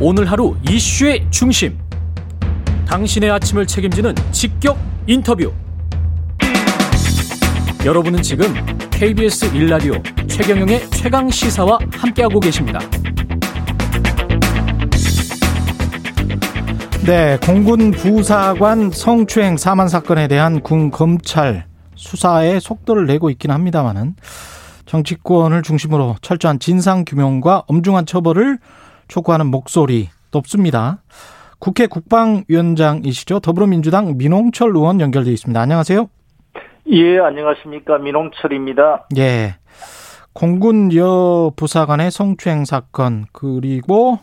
오늘 하루 이슈의 중심. 당신의 아침을 책임지는 직격 인터뷰. 여러분은 지금 KBS 1라디오 최경영의 최강 시사와 함께하고 계십니다. 네, 공군 부사관 성추행 사만 사건에 대한 군 검찰 수사에 속도를 내고 있긴 합니다만은 정치권을 중심으로 철저한 진상 규명과 엄중한 처벌을 촉구하는 목소리 높습니다. 국회 국방위원장이시죠. 더불어민주당 민홍철 의원 연결되어 있습니다. 안녕하세요. 예, 안녕하십니까. 민홍철입니다. 예. 공군 여 부사관의 성추행 사건 그리고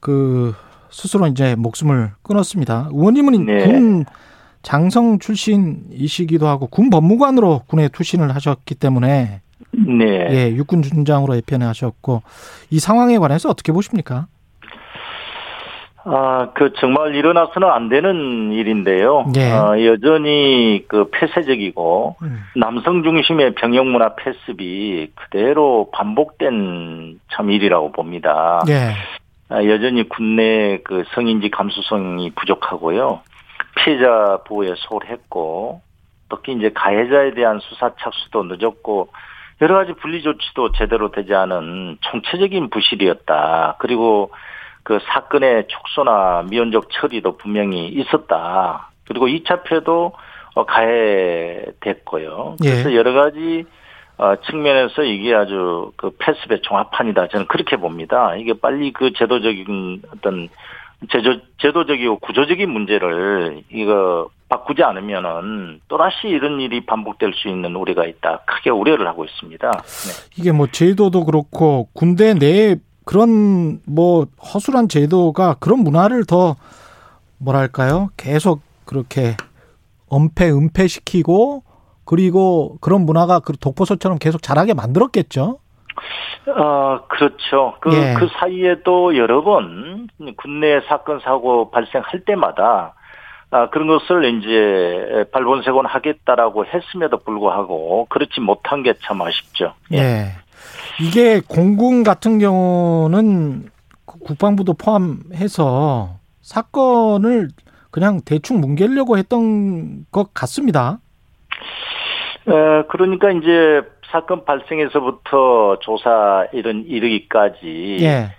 그 스스로 이제 목숨을 끊었습니다. 의원님은 네. 군 장성 출신이시기도 하고 군 법무관으로 군에 투신을 하셨기 때문에 네. 예, 육군 준장으로 예편을 하셨고 이 상황에 관해서 어떻게 보십니까? 아, 그 정말 일어나서는 안 되는 일인데요. 네. 어, 여전히 그 폐쇄적이고 음. 남성 중심의 병역 문화 폐습이 그대로 반복된 참 일이라고 봅니다. 네. 아, 여전히 국내 그 성인지 감수성이 부족하고요. 피해자 보호에 소홀했고 특히 이제 가해자에 대한 수사 착수도 늦었고 여러 가지 분리 조치도 제대로 되지 않은 총체적인 부실이었다. 그리고 그 사건의 축소나 미온적 처리도 분명히 있었다. 그리고 2차 패도 어, 가해됐고요. 그래서 예. 여러 가지 어, 측면에서 이게 아주 그 패습의 종합판이다. 저는 그렇게 봅니다. 이게 빨리 그 제도적인 어떤 제도, 제도적이고 구조적인 문제를 이거 바꾸지 않으면은 또다시 이런 일이 반복될 수 있는 우려가 있다. 크게 우려를 하고 있습니다. 네. 이게 뭐 제도도 그렇고 군대 내에 그런 뭐 허술한 제도가 그런 문화를 더 뭐랄까요? 계속 그렇게 엄폐 은폐시키고 그리고 그런 문화가 그 독보소처럼 계속 자라게 만들었겠죠. 어, 그렇죠. 그, 예. 그 사이에도 여러 번 국내 사건, 사고 발생할 때마다 아, 그런 것을 이제 발본색원 하겠다라고 했음에도 불구하고 그렇지 못한 게 참 아쉽죠. 예. 예. 이게 공군 같은 경우는 국방부도 포함해서 사건을 그냥 대충 뭉개려고 했던 것 같습니다. 에, 그러니까 이제 사건 발생에서부터 조사 이런 이르기까지 예.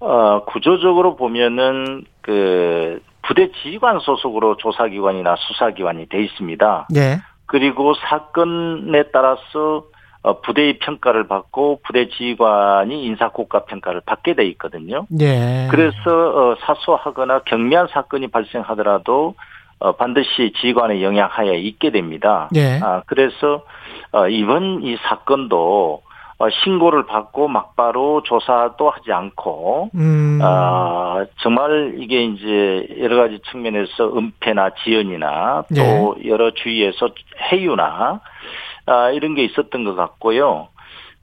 어, 구조적으로 보면은 그 부대 지휘관 소속으로 조사기관이나 수사기관이 돼 있습니다. 예. 그리고 사건에 따라서 어, 부대의 평가를 받고 부대 지휘관이 인사국가 평가를 받게 돼 있거든요. 예. 그래서 어, 사소하거나 경미한 사건이 발생하더라도 어, 반드시 지휘관의 영향하에 있게 됩니다. 예. 아, 그래서 어, 이번 이 사건도 어, 신고를 받고 막바로 조사도 하지 않고, 음. 어, 정말 이게 이제 여러 가지 측면에서 은폐나 지연이나 또 예. 여러 주위에서 해유나, 아, 이런 게 있었던 것 같고요.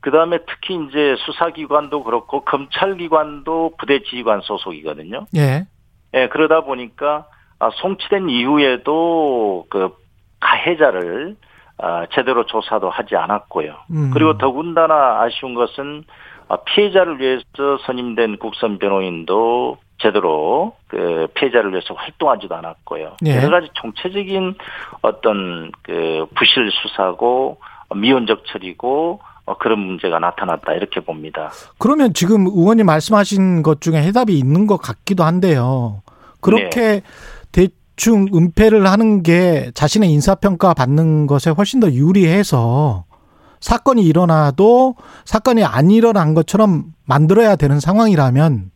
그 다음에 특히 이제 수사기관도 그렇고 검찰기관도 부대지휘관 소속이거든요. 예. 예, 그러다 보니까 아, 송치된 이후에도 그 가해자를 아, 제대로 조사도 하지 않았고요. 음. 그리고 더군다나 아쉬운 것은 아, 피해자를 위해서 선임된 국선 변호인도 제대로 그 피해자를 위해서 활동하지도 않았고요. 네. 여러 가지 총체적인 어떤 그 부실 수사고 미온적 처리고 어, 그런 문제가 나타났다 이렇게 봅니다. 그러면 지금 의원님 말씀하신 것 중에 해답이 있는 것 같기도 한데요. 그렇게 네. 대충 은폐를 하는 게 자신의 인사평가 받는 것에 훨씬 더 유리해서 사건이 일어나도 사건이 안 일어난 것처럼 만들어야 되는 상황이라면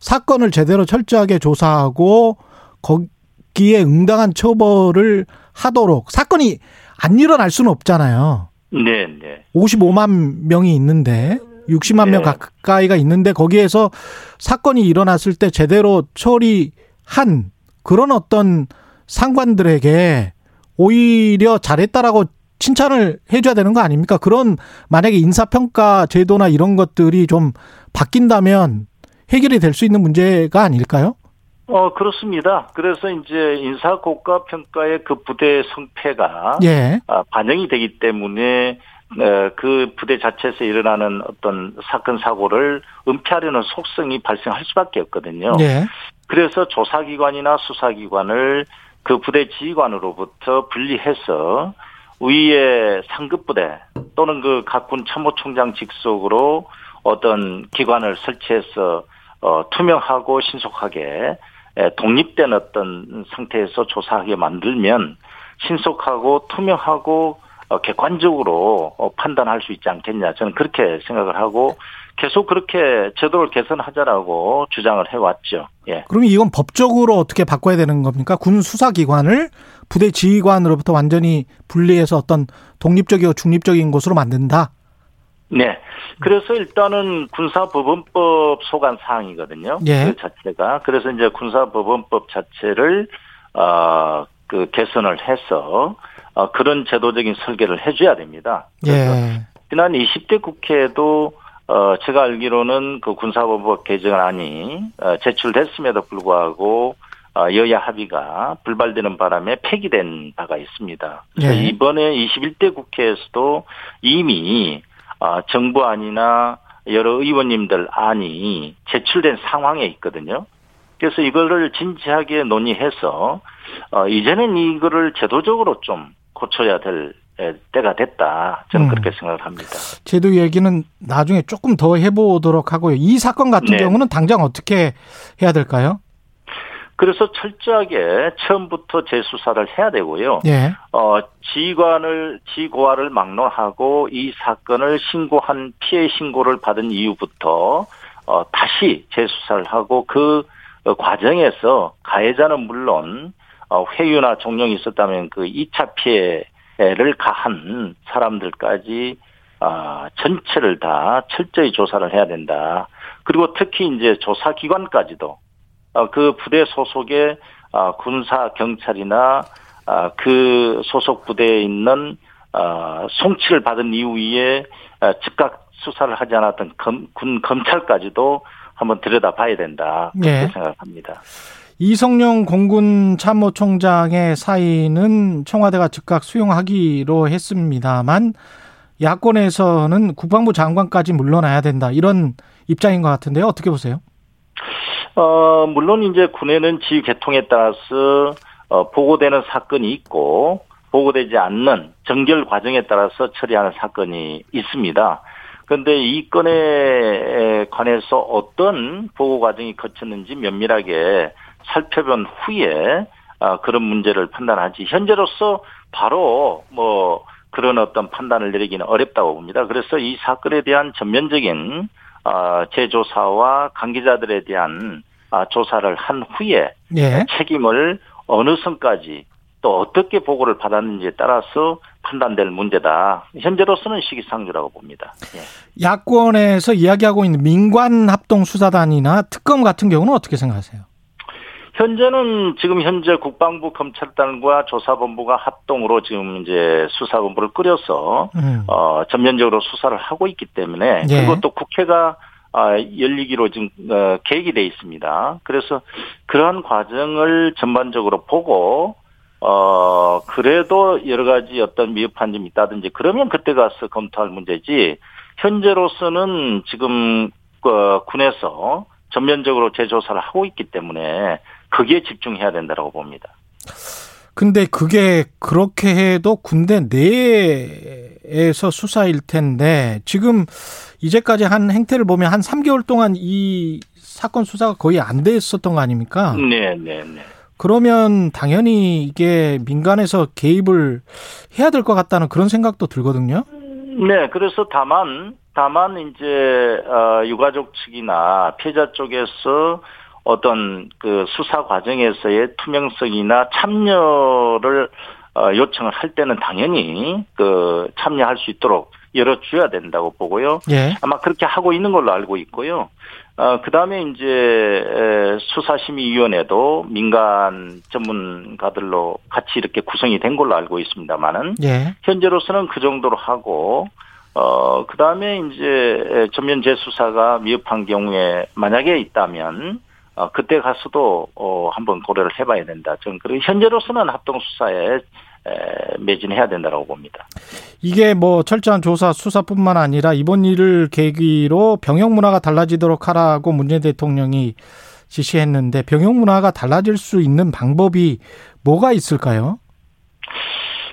사건을 제대로 철저하게 조사하고 거기에 응당한 처벌을 하도록 사건이 안 일어날 수는 없잖아요. 네, 네. 55만 명이 있는데 60만 네. 명 가까이가 있는데 거기에서 사건이 일어났을 때 제대로 처리한 그런 어떤 상관들에게 오히려 잘했다라고 칭찬을 해줘야 되는 거 아닙니까? 그런 만약에 인사평가 제도나 이런 것들이 좀 바뀐다면 해결이 될 수 있는 문제가 아닐까요? 어, 그렇습니다. 그래서 이제 인사 고가 평가의 그 부대 성패가 예. 아, 반영이 되기 때문에 그 부대 자체에서 일어나는 어떤 사건 사고를 은폐하려는 속성이 발생할 수밖에 없거든요. 네. 그래서 조사기관이나 수사기관을 그 부대 지휘관으로부터 분리해서 위의 상급 부대 또는 그 각 군 참모총장 직속으로 어떤 기관을 설치해서 어, 투명하고 신속하게 독립된 어떤 상태에서 조사하게 만들면 신속하고 투명하고 어, 객관적으로 어, 판단할 수 있지 않겠냐. 저는 그렇게 생각을 하고 계속 그렇게 제도를 개선하자라고 주장을 해왔죠. 예. 그럼 이건 법적으로 어떻게 바꿔야 되는 겁니까? 군 수사기관을 부대 지휘관으로부터 완전히 분리해서 어떤 독립적이고 중립적인 곳으로 만든다? 네. 그래서 일단은 군사법원법 소관 사항이거든요. 예. 그 자체가. 그래서 이제 군사법원법 자체를, 어, 그 개선을 해서, 어, 그런 제도적인 설계를 해줘야 됩니다. 예. 지난 20대 국회에도 어, 제가 알기로는 그 군사법법 개정안이 어, 제출됐음에도 불구하고 어, 여야 합의가 불발되는 바람에 폐기된 바가 있습니다. 그래서 네. 이번에 21대 국회에서도 이미 어, 정부안이나 여러 의원님들 안이 제출된 상황에 있거든요. 그래서 이거를 진지하게 논의해서 어, 이제는 이거를 제도적으로 좀 고쳐야 될 때가 됐다. 저는 음. 그렇게 생각을 합니다. 제도 얘기는 나중에 조금 더 해보도록 하고요. 이 사건 같은 네. 경우는 당장 어떻게 해야 될까요? 그래서 철저하게 처음부터 재수사를 해야 되고요. 예. 어, 지관을, 지고화를 막론하고 이 사건을 신고한 피해 신고를 받은 이후부터 어, 다시 재수사를 하고 그 과정에서 가해자는 물론 어, 회유나 종용이 있었다면 그 2차 피해 를 가한 사람들까지 아, 전체를 다 철저히 조사를 해야 된다. 그리고 특히 이제 조사 기관까지도 어, 그 부대 소속의 아, 군사 경찰이나 아, 그 소속 부대에 있는 아, 송치를 받은 이후에 아, 즉각 수사를 하지 않았던 검, 군 검찰까지도 한번 들여다봐야 된다 그렇게 네. 생각합니다. 이성용 공군 참모총장의 사의는 청와대가 즉각 수용하기로 했습니다만 야권에서는 국방부 장관까지 물러나야 된다 이런 입장인 것 같은데요. 어떻게 보세요? 어, 물론 이제 군에는 지휘 개통에 따라서 어, 보고되는 사건이 있고 보고되지 않는 정결 과정에 따라서 처리하는 사건이 있습니다. 그런데 이 건에 관해서 어떤 보고 과정이 거쳤는지 면밀하게 살펴본 후에 아, 그런 문제를 판단하지 현재로서 바로 뭐 그런 어떤 판단을 내리기는 어렵다고 봅니다. 그래서 이 사건에 대한 전면적인 아, 재조사와 관계자들에 대한 아, 조사를 한 후에 예. 책임을 어느 선까지 또 어떻게 보고를 받았는지에 따라서 판단될 문제다. 현재로서는 시기상조라고 봅니다. 예. 야권에서 이야기하고 있는 민관 합동 수사단이나 특검 같은 경우는 어떻게 생각하세요? 현재는 지금 현재 국방부 검찰단과 조사본부가 합동으로 지금 이제 수사본부를 꾸려서 음. 어 전면적으로 수사를 하고 있기 때문에 예. 또 국회가 아, 열리기로 지금 어, 계획이 돼 있습니다. 그래서 그러한 과정을 전반적으로 보고 어 그래도 여러 가지 어떤 미흡한 점이 있다든지 그러면 그때 가서 검토할 문제지 현재로서는 지금 그 군에서 전면적으로 재조사를 하고 있기 때문에 거기에 집중해야 된다고 봅니다. 근데 그게 그렇게 해도 군대 내에서 수사일 텐데 지금 이제까지 한 행태를 보면 한 3개월 동안 이 사건 수사가 거의 안 됐었던 거 아닙니까? 네, 네, 네. 그러면 당연히 이게 민간에서 개입을 해야 될 것 같다는 그런 생각도 들거든요. 네, 그래서 다만 다만 이제 어 유가족 측이나 피해자 쪽에서 어떤 그 수사 과정에서의 투명성이나 참여를 어, 요청을 할 때는 당연히 그 참여할 수 있도록 열어줘야 된다고 보고요. 예. 아마 그렇게 하고 있는 걸로 알고 있고요. 어, 그 다음에 이제 수사심의위원회도 민간 전문가들로 같이 이렇게 구성이 된 걸로 알고 있습니다만은 예. 현재로서는 그 정도로 하고 어, 그 다음에 이제 전면 재수사가 미흡한 경우에 만약에 있다면 어, 그때 가서도 어, 한번 고려를 해봐야 된다. 저는 그리고 현재로서는 합동 수사에 매진해야 된다고 봅니다. 이게 뭐 철저한 조사 수사뿐만 아니라 이번 일을 계기로 병역 문화가 달라지도록 하라고 문재인 대통령이 지시했는데 병역 문화가 달라질 수 있는 방법이 뭐가 있을까요?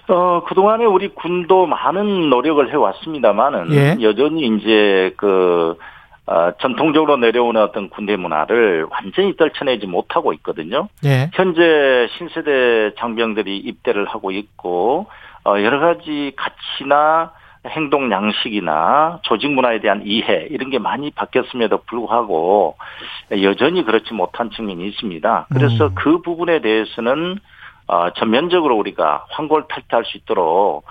어, 그동안에 우리 군도 많은 노력을 해왔습니다만은, 예. 여전히 이제 그, 어, 전통적으로 내려오는 어떤 군대 문화를 완전히 떨쳐내지 못하고 있거든요. 예. 현재 신세대 장병들이 입대를 하고 있고, 어, 여러 가지 가치나 행동 양식이나 조직 문화에 대한 이해 이런 게 많이 바뀌었음에도 불구하고 여전히 그렇지 못한 측면이 있습니다. 그래서 음. 그 부분에 대해서는 어, 전면적으로 우리가 황골탈퇴할 수 있도록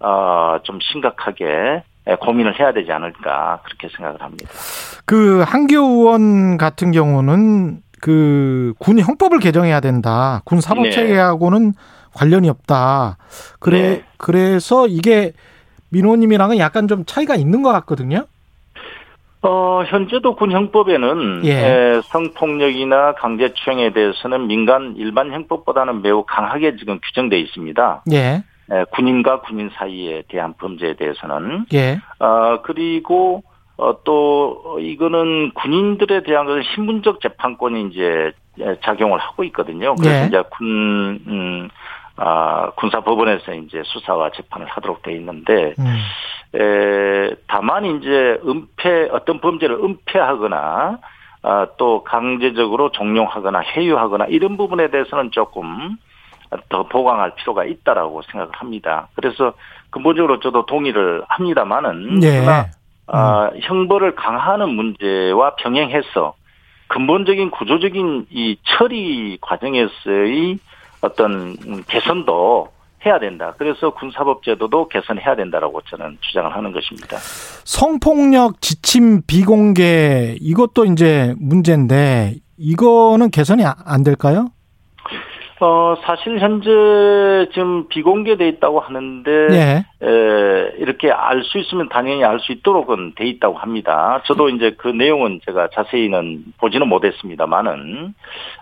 어, 좀 심각하게 고민을 해야 되지 않을까 그렇게 생각을 합니다. 그 한교 의원 같은 경우는 그 군 형법을 개정해야 된다. 군 사법 네. 체계하고는 네. 관련이 없다. 그래 네. 그래서 이게 민호님이랑은 약간 좀 차이가 있는 것 같거든요. 어, 현재도 군 형법에는 예. 성폭력이나 강제추행에 대해서는 민간 일반 형법보다는 매우 강하게 지금 규정돼 있습니다. 예. 에, 군인과 군인 사이에 대한 범죄에 대해서는 예. 어, 그리고 어, 또 이거는 군인들에 대한 것은 신분적 재판권이 이제 작용을 하고 있거든요. 그래서 예. 이제 군 음, 아, 군사법원에서 이제 수사와 재판을 하도록 돼 있는데, 음. 에, 다만 이제 은폐, 어떤 범죄를 은폐하거나, 아, 또 강제적으로 종용하거나 해유하거나 이런 부분에 대해서는 조금 더 보강할 필요가 있다라고 생각을 합니다. 그래서 근본적으로 저도 동의를 합니다만은, 네. 그러나, 아, 음. 형벌을 강화하는 문제와 병행해서 근본적인 구조적인 이 처리 과정에서의 어떤 개선도 해야 된다. 그래서 군사법 제도도 개선해야 된다라고 저는 주장을 하는 것입니다. 성폭력 지침 비공개 이것도 이제 문제인데 이거는 개선이 안 될까요? 어, 사실 현재 지금 비공개돼 있다고 하는데, 예. 에, 이렇게 알 수 있으면 당연히 알 수 있도록은 돼 있다고 합니다. 저도 이제 그 내용은 제가 자세히는 보지는 못했습니다만은,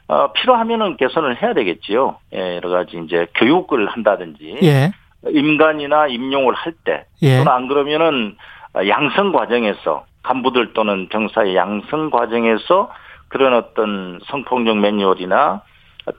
어, 필요하면은 개선을 해야 되겠지요. 예, 여러 가지 이제 교육을 한다든지, 예. 임관이나 임용을 할 때, 예. 또는 안 그러면은 양성 과정에서 간부들 또는 병사의 양성 과정에서 그런 어떤 성폭력 매뉴얼이나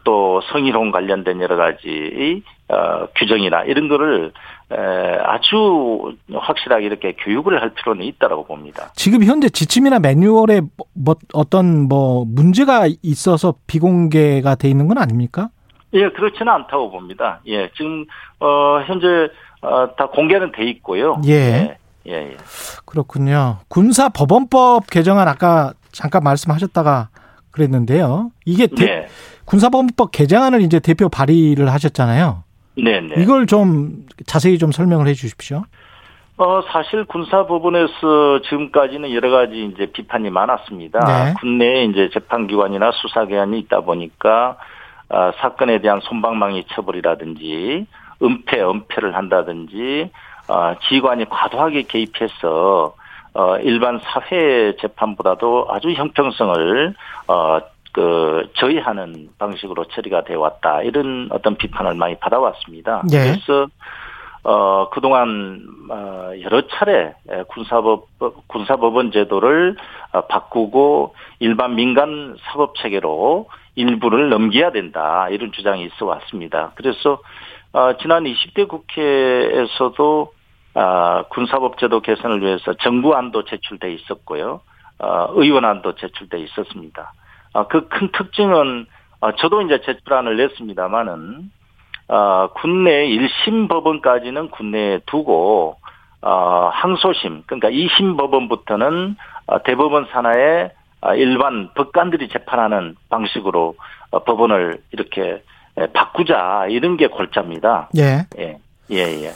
또 성희롱 관련된 여러 가지 어, 규정이나 이런 거를 에, 아주 확실하게 이렇게 교육을 할 필요는 있다라고 봅니다. 지금 현재 지침이나 매뉴얼에 뭐, 뭐 어떤 뭐 문제가 있어서 비공개가 돼 있는 건 아닙니까? 예, 그렇지는 않다고 봅니다. 예, 지금 어 현재 어, 다 공개는 돼 있고요. 예. 예. 예, 예. 그렇군요. 군사 법원법 개정안 아까 잠깐 말씀하셨다가 그랬는데요. 이게 대, 네. 군사법원법 개정안을 이제 대표 발의를 하셨잖아요. 네, 네. 이걸 좀 자세히 좀 설명을 해 주십시오. 어, 사실 군사법원에서 지금까지는 여러 가지 이제 비판이 많았습니다. 네. 국내에 이제 재판기관이나 수사기관이 있다 보니까, 어, 사건에 대한 손방망이 처벌이라든지, 은폐, 은폐를 한다든지, 어, 지관이 과도하게 개입해서, 어, 일반 사회 재판보다도 아주 형평성을, 어, 그 저희하는 방식으로 처리가 되어 왔다 이런 어떤 비판을 많이 받아왔습니다. 네. 그래서 어 그동안 어 여러 차례 군사법 군사법원 제도를 어, 바꾸고 일반 민간 사법 체계로 일부를 넘겨야 된다 이런 주장이 있어 왔습니다. 그래서 어 지난 20대 국회에서도 아 군사법제도 개선을 위해서 정부안도 제출돼 있었고요. 어 의원안도 제출돼 있었습니다. 아, 그큰 특징은 아, 저도 이제 제출안을 냈습니다만은 아, 국내 1심 법원까지는 국내에 두고 어, 항소심 그러니까 2심 법원부터는 대법원 산하의 일반 법관들이 재판하는 방식으로 어, 법원을 이렇게 바꾸자 이런 게 골자입니다. 예. 예. 예, 예.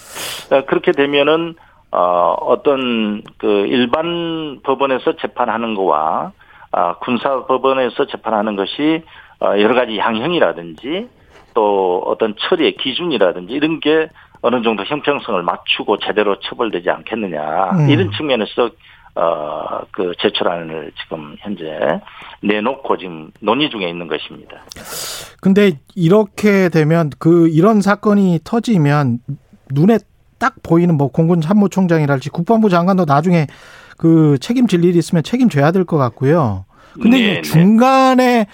그렇게 되면은 어 어떤 그 일반 법원에서 재판하는 거와 아, 군사 법원에서 재판하는 것이 어, 여러 가지 양형이라든지 또 어떤 처리의 기준이라든지 이런 게 어느 정도 형평성을 맞추고 제대로 처벌되지 않겠느냐 음. 이런 측면에서 어, 그 제출안을 지금 현재 내놓고 지금 논의 중에 있는 것입니다. 근데 이렇게 되면 그 이런 사건이 터지면 눈에 딱 보이는 뭐 공군 참모총장이랄지 국방부 장관도 나중에 그 책임질 일이 있으면 책임져야 될 것 같고요. 근데 네, 네. 중간에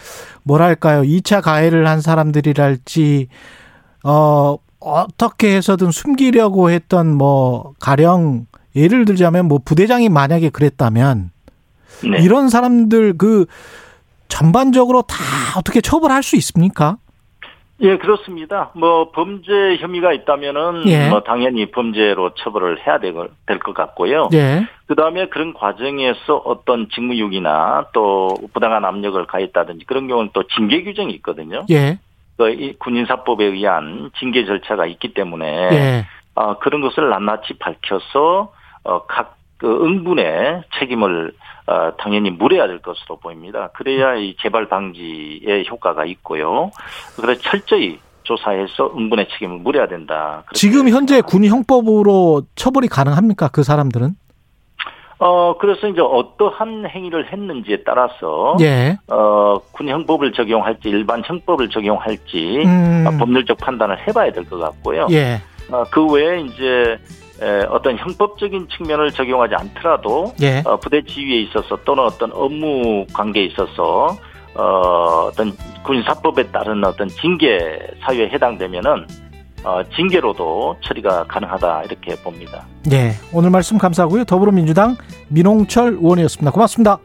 뭐랄까요? 2차 가해를 한 사람들이랄지 어 어떻게 해서든 숨기려고 했던 뭐 가령 예를 들자면 뭐 부대장이 만약에 그랬다면 네. 이런 사람들 그 전반적으로 다 어떻게 처벌할 수 있습니까? 예, 그렇습니다. 뭐 범죄 혐의가 있다면은 예. 뭐 당연히 범죄로 처벌을 해야 될 것 같고요. 예. 그다음에 그런 과정에서 어떤 직무유기나 또 부당한 압력을 가했다든지 그런 경우는 또 징계 규정이 있거든요. 예. 그 군인사법에 의한 징계 절차가 있기 때문에 예. 어, 그런 것을 낱낱이 밝혀서 어, 각그 응분의 책임을 어, 당연히 물어야 될 것으로 보입니다. 그래야 이 재발 방지에 효과가 있고요. 그래서 철저히 조사해서 응분의 책임을 물어야 된다. 지금 현재 군 형법으로 처벌이 가능합니까? 그 사람들은? 어, 그래서 이제 어떠한 행위를 했는지에 따라서, 예. 어, 군 형법을 적용할지, 일반 형법을 적용할지, 음. 법률적 판단을 해봐야 될 것 같고요. 예. 어, 그 외에 이제, 에, 어떤 형법적인 측면을 적용하지 않더라도, 예. 어, 부대 지휘에 있어서 또는 어떤 업무 관계에 있어서, 어, 어떤 군사법에 따른 어떤 징계 사유에 해당되면은, 어, 징계로도 처리가 가능하다 이렇게 봅니다. 네, 오늘 말씀 감사하고요. 더불어민주당 민홍철 의원이었습니다. 고맙습니다.